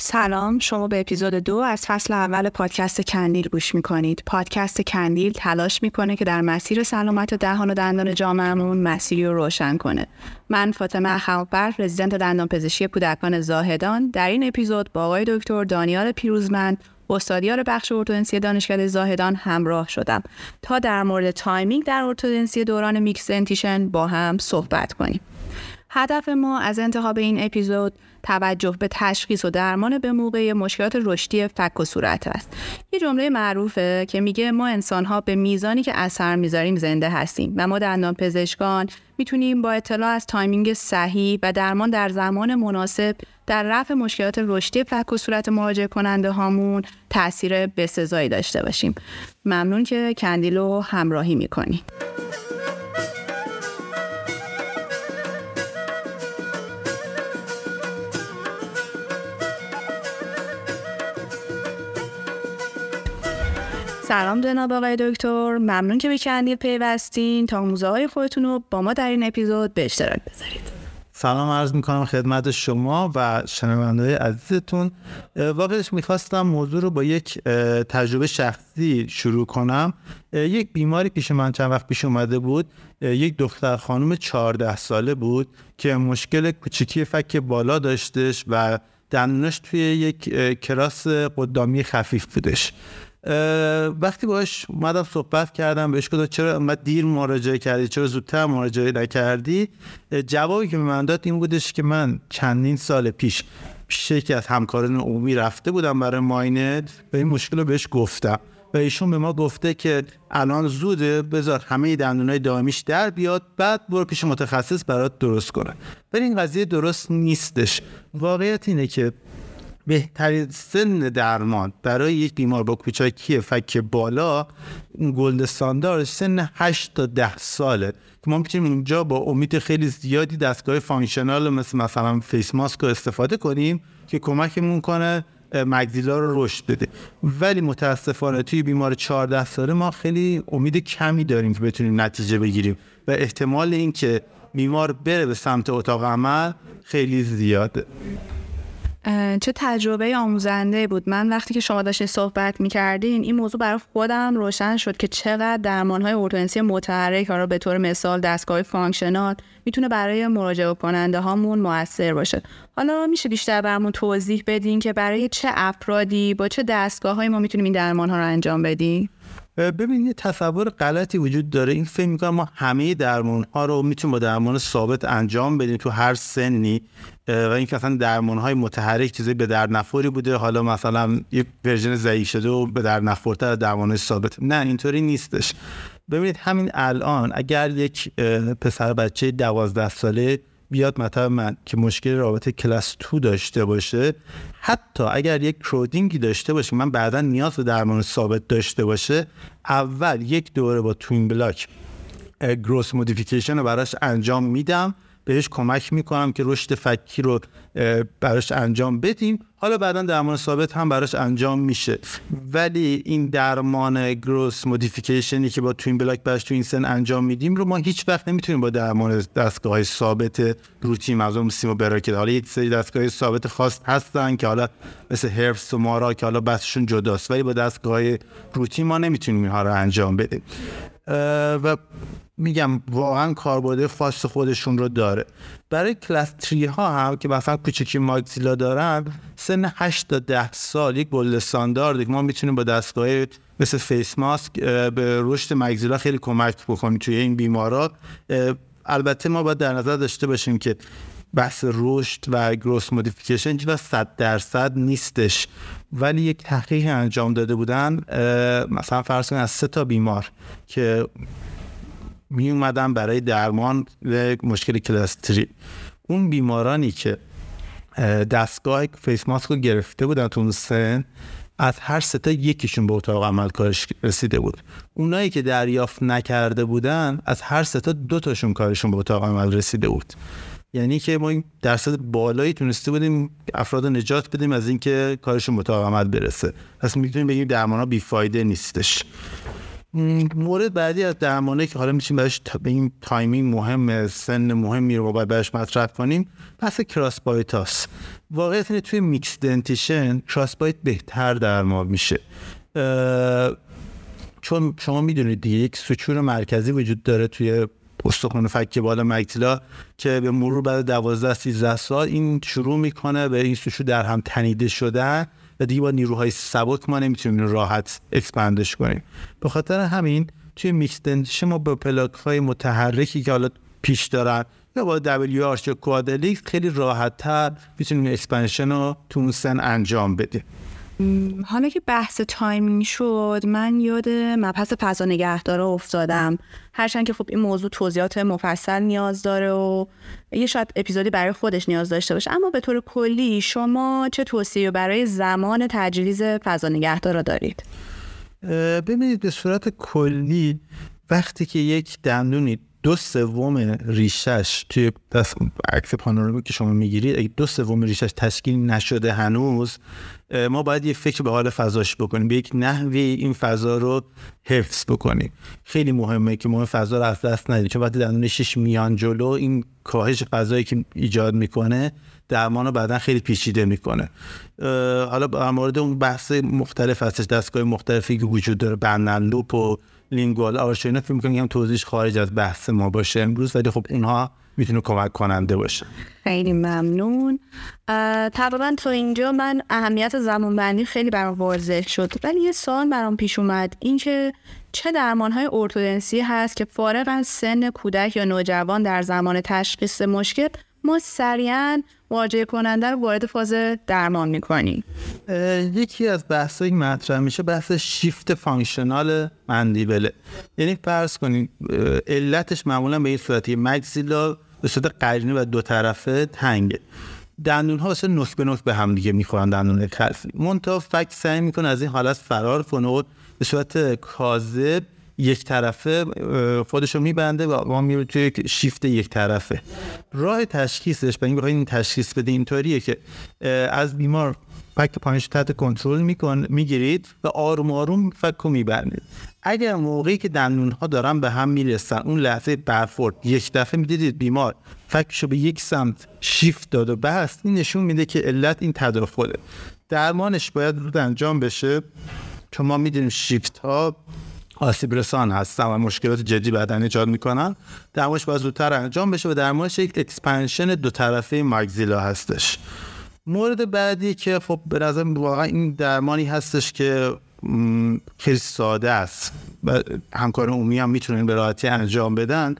سلام شما به اپیزود دو از فصل اول پادکست کندیل گوش می‌کنید. پادکست کندیل تلاش می‌کنه که در مسیر سلامت دهان و دندان جامعهمون مسیری رو روشن کنه. من فاطمه اخوبر رزیدنت دندان پزشکی کودکان زاهدان. در این اپیزود با آقای دکتر دانیال پیروزمند استادیار بخش ارتودنسی دانشکده زاهدان همراه شدم. تا در مورد timing در ارتودنسی دوران میکس با هم صحبت کنیم. هدف ما از انتخاب این اپیزود توجه به تشخیص و درمان به موقع مشکلات رشدی فک و صورت است. یه جمله معروفه که میگه ما انسان ها به میزانی که اثر می‌ذاریم زنده هستیم و ما دندان پزشکان می‌تونیم با اطلاع از timing صحیح و درمان در زمان مناسب در رفع مشکلات رشدی فک و صورت مراجع کننده هامون تاثیر بسزایی داشته باشیم. ممنون که کندیلو همراهی می‌کنین سلام جناب آقای دکتر. ممنون که به پیوستین. تا موزه های خودتون رو با ما در این اپیزود به اشتراک بذارید. سلام عرض می‌کنم خدمت شما و شنونده عزیزتون. واقعش می‌خواستم موضوع رو با یک تجربه شخصی شروع کنم. یک بیماری پیش من چند وقت پیش اومده بود. یک دختر خانم 14 ساله بود که مشکل کوچیکی فک بالا داشتش و دندونش توی یک کلاس قدامی خفیف بودش. وقتی باش اومدم صحبت کردم بهش گفتم چرا انقدر دیر مراجعه کردی؟ چرا زودتر مراجعه نکردی؟ جوابی که به من داد این بودش که من چندین سال پیش پیش یکی از همکاران عمومی رفته بودم برای ماینه و این مشکل رو بهش گفتم. و ایشون به ما گفته که الان زوده بذار همه دندونای دائمیش در بیاد بعد برو پیش متخصص برات درست کنه. ولی این قضیه درست نیستش. واقعیت اینه که بهترین سن درمان برای یک بیمار با کوچکی فک بالا gold standard سن 8 تا 10 ساله. که ما می‌تونیم اونجا با امید خیلی زیادی دستگاه functional مثل مثلا face mask رو استفاده کنیم که کمکمون کنه maxilla رو رشد بده. ولی متاسفانه توی بیمار 14 ساله ما خیلی امید کمی داریم که بتونیم نتیجه بگیریم و احتمال اینکه بیمار بره به سمت اتاق عمل خیلی زیاده. چه تجربه آموزنده بود. من وقتی که شما داشتین صحبت می‌کردین این موضوع برای خودم روشن شد که چقدر درمان های ارتودنسی متحرک رو به طور مثال دستگاه functional می‌تونه برای مراجعه کننده هامون موثر باشه. حالا میشه بیشتر برامون توضیح بدین که برای چه افرادی با چه دستگاه های ما می‌تونیم این درمان ها رو انجام بدیم؟ ببینید یه تصور غلطی وجود داره. این فکر می‌کنم ما همه درمان ها رو می‌تونیم با درمان ثابت انجام بدیم تو هر سنی. و اینکه اصلا درمان های متحرک چیزی به در نفوری بوده. حالا مثلا یک ورژن ضعیف شده و به در نفورتر درمان ثابت. نه اینطوری نیستش. ببینید همین الان اگر یک پسر بچه دوازده ساله بیاد مطب من که مشکل رابطه کلاس 2 داشته باشه. حتی اگر یک crowding ی داشته باشه من بعدا نیاز به درمان ثابت داشته باشه اول یک دوره با twin block growth modification رو براش انجام میدم. بهش کمک می‌کنم که رشد فکی رو براش انجام بدیم. حالا بعدا درمان ثابت هم براش انجام میشه. ولی این درمان growth modification ی که با twin block براش تو این سن انجام میدیم رو ما هیچ وقت نمی‌تونیم با درمان دستگاه های ثابت روتین مرسوم سیم و براکت. حالا یک سری دستگاه ثابت خاص هستن که حالا مثل Herbst و MARA که حالا بحثشون جداست. ولی با دستگاه روتین ما نمی‌تونیم اینها رو انجام بدیم. و میگم واقعا کاربرد خاص خودشون رو داره. برای کلاس 3 ها هم که مثلا کوچکی maxilla دارن سن 8 تا 10 سال یک gold standard ما می‌تونیم با دستگاه مثل face mask به رشد maxilla خیلی کمک بکنیم توی این بیمارا. البته ما باید در نظر داشته باشیم که بحث رشد و growth modification 100 درصد نیستش. ولی یک تحقیق انجام داده بودن مثلا فرض کنید از سه تا بیمار که می اومدن برای درمان مشکل class three اون بیمارانی که دستگاه face mask رو گرفته بودن تو اون سن از هر سه تا یکیشون به اتاق عمل کارش رسیده بود. اونایی که دریافت نکرده بودن از هر سه تا دو تاشون کارشون به اتاق عمل رسیده بود. یعنی که ما این درصد بالایی تونسته بودیم افراد نجات بدیم از اینکه کارشون به عمل برسه. پس می‌تونیم بگیم درمان ها بیفایده نیستش. مورد بعدی از درمانه که حالا میشیم بهش به این timing مهم سن مهمی رو باید بهش مطرح کنیم بحث crossbite هاست واقعیت اینه توی mixed dentition crossbite بهتر درمان میشه. چون شما می‌دونید دیگه یک suture مرکزی وجود داره توی استخوان فک بالا maxilla که به مرور بعد 12 13 سال این شروع می‌کنه به این سوشو در هم تنیده شدن و دیگه با نیروهای سبک ما نمی‌تونیم راحت expand ش کنیم. به خاطر همین توی میکس ما با پلاک های متحرکی که حالا پیچ دارن یا با W-arch quad helix خیلی راحت تر می‌تونیم expansion رو تو اون سن انجام بدیم. حالا که بحث timing شد من یاد مبحث فضا نگهداره افتادم. هرچند که خب این موضوع توضیحات مفصل نیاز داره و یه شاید اپیزودی برای خودش نیاز داشته باشه. اما به طور کلی شما چه توصیه برای زمان تجهیز فضا نگهدار دارید؟ ببینید به صورت کلی وقتی که یک دندونی دو سوم ریشش توی دست عکس پانورامیک که شما می‌گیرید. اگه دو سوم ریشش تشکیل نشده هنوز ما باید یه فکر به حال فضاش بکنیم. به یک نحوی این فضا رو حفظ بکنیم. خیلی مهمه که ما فضا رو از دست ندیم. چون وقتی دندون شش میان جلو این کاهش فضایی که ایجاد می‌کنه درمان رو بعدا خیلی پیچیده می‌کنه. حالا در مورد اون بحث مختلف هستش دستگاه مختلفی که وجود داره بندن لوپ و لینگوال آرش اینا فکر می‌کنم توضیحش خارج از بحث ما باشه امروز ولی خب اونها می‌تونه کمک کننده باشه. خیلی ممنون. تقریبا تو اینجا من اهمیت زمان بندی خیلی برام واضح شد. ولی یه سوال برام پیش اومد. اینکه چه درمان های ارتودنسی هست که فارغ از سن کودک یا نوجوان در زمان تشخیص مشکل ما سریعا مراجعه کننده رو وارد فاز درمان می‌کنیم یکی از بحثایی مطرح میشه بحث shift functional mandible ه یعنی فرض کنید علتش معمولا به این صورتی مگزیلا به صورت قرینه و دو طرفه تنگه. دندون ها واسه نک به نک به هم دیگه می‌خورن دندون خلفی. منتها فک سعی می‌کنه از این حالت فرار کنه و به صورت کاذب یک طرفه خودش رو میبنده و ما میره توی شیفت یک طرفه. راه تشخیصش به این این تشخیص بده اینطوریه که از بیمار فک پایینش تحت کنترل میکن می‌گیرید و آروم آروم فک رو میبندید. اگر موقعی که دندون ها دارن به هم می‌رسن اون لحظه برخورد یک دفعه می‌دیدید بیمار فکشو به یک سمت شیفت داد و بست این نشون میده که علت این تداخله. درمانش باید زود انجام بشه. چون ما می‌دونیم شیفت ها آسیب رسان هستن و مشکلات جدی بعدا ایجاد می‌کنن. درمانش باید زودتر انجام بشه و درمانش یک expansion دو طرفه maxilla هستش. مورد بعدی که خب به نظر واقعا این درمانی هستش که خیلی ساده است و همکار عمومی هم می‌تونن به راحتی انجام بدن.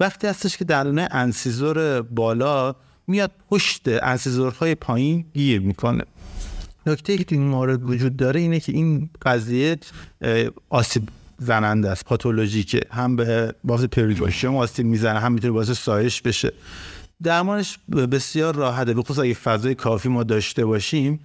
وقتی هستش که درونه انسیزور بالا میاد پشت انسیزورهای پایین گیر می‌کنه. نکته که این مورد وجود داره اینه که این قضیه آسیب زننده است پاتولوژیکه. هم به باز پریگوشیم آسیب می‌زنه هم می‌تونه باعث سایش بشه. درمانش بسیار راحته. به خصوص اگه فضای کافی ما داشته باشیم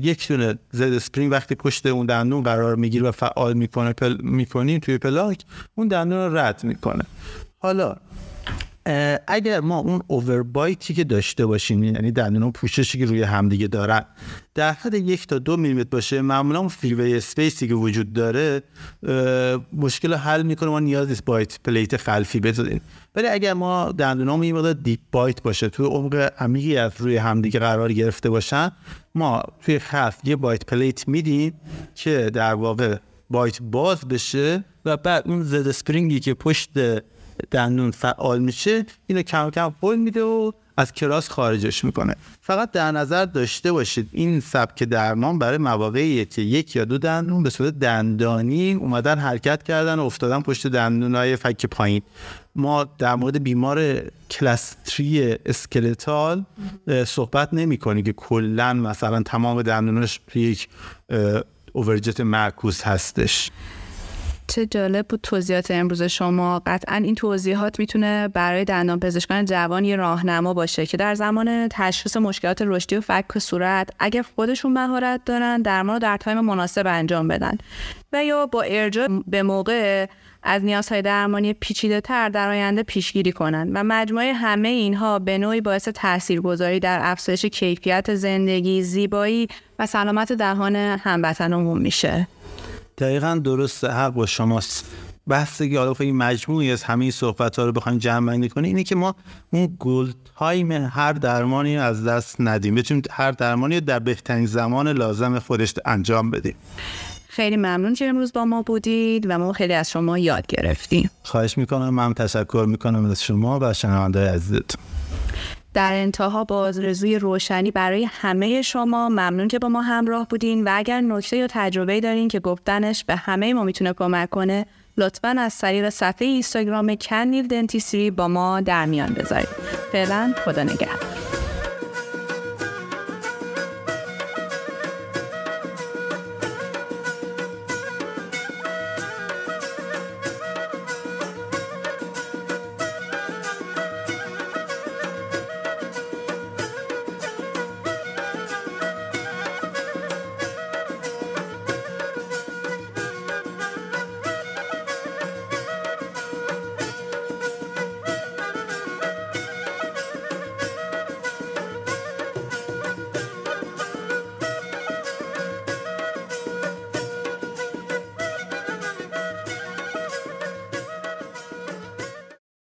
یک دونه Z spring وقتی پشت اون دندون قرار می‌گیره و فعال می‌کنه پل می‌کنیم توی پلاک اون دندون رو رد می‌کنه. حالا اگر ما اون overbite ی که داشته باشیم یعنی دندون پوششی که روی همدیگه دارن در حد یک تا دو میلیمتر باشه معمولا اون freeway space ی که وجود داره مشکل حل می‌کنه ما نیاز نیست bite plate خلفی بذاریم. ولی اگر ما دندونامون مقدار deep bite باشه توی عمق عمیقی از روی همدیگه قرار گرفته باشن ما توی خلف یه bite plate میدیم که در واقع bite باز بشه و بعد اون Z spring ی که پشت دندون فعال میشه اینو کم کم هل میده و از cross خارجش می‌کنه. فقط در نظر داشته باشید این سبک درمان برای مواقعی که یک یا دو دندون به صورت دندانی اومدن حرکت کردن و افتادن پشت دندونای فک پایین. ما در مورد بیمار class three skeletal صحبت نمی کنیم که کلا مثلا تمام دندونش یک overjet معکوس هستش. چه جالب بود توضیحات امروز شما. قطعا این توضیحات می‌تونه برای دندان پزشکان جوان یه راهنما باشه که در زمان تشخیص مشکلات رشدی و فک صورت اگر خودشون مهارت دارن درمان رو در time مناسب انجام بدن. و یا با ارجاع به موقع از نیازهای درمانی پیچیده تر در آینده پیشگیری کنند و مجموعه همه اینها به نوعی باعث تاثیرگذاری در افزایش کیفیت زندگی، زیبایی و سلامت دهان هموطنانمون میشه. دقیقا درست حق با شماست. بحث که حالا این مجموعی از همه صحبت ها رو بخوایم جمع بندی کنیم اینه که ما اون گل تایم هر درمانی از دست ندیم. بتونیم هر درمانی در بهترین زمان لازم خودش انجام بدیم. خیلی ممنون که امروز با ما بودید و ما خیلی از شما یاد گرفتیم. خواهش می‌کنم من تشکر می‌کنم از شما و شنونده عزیزتون. در انتها با رزوی روشنی برای همه شما. ممنون که با ما همراه بودین و اگر نکته یا تجربه دارین که گفتنش به همه ما می‌تونه کمک کنه لطفا از طریق صفحه اینستاگرام کنیل دنتیسری با ما در میان بذارید. فعلا خدا نگهدار.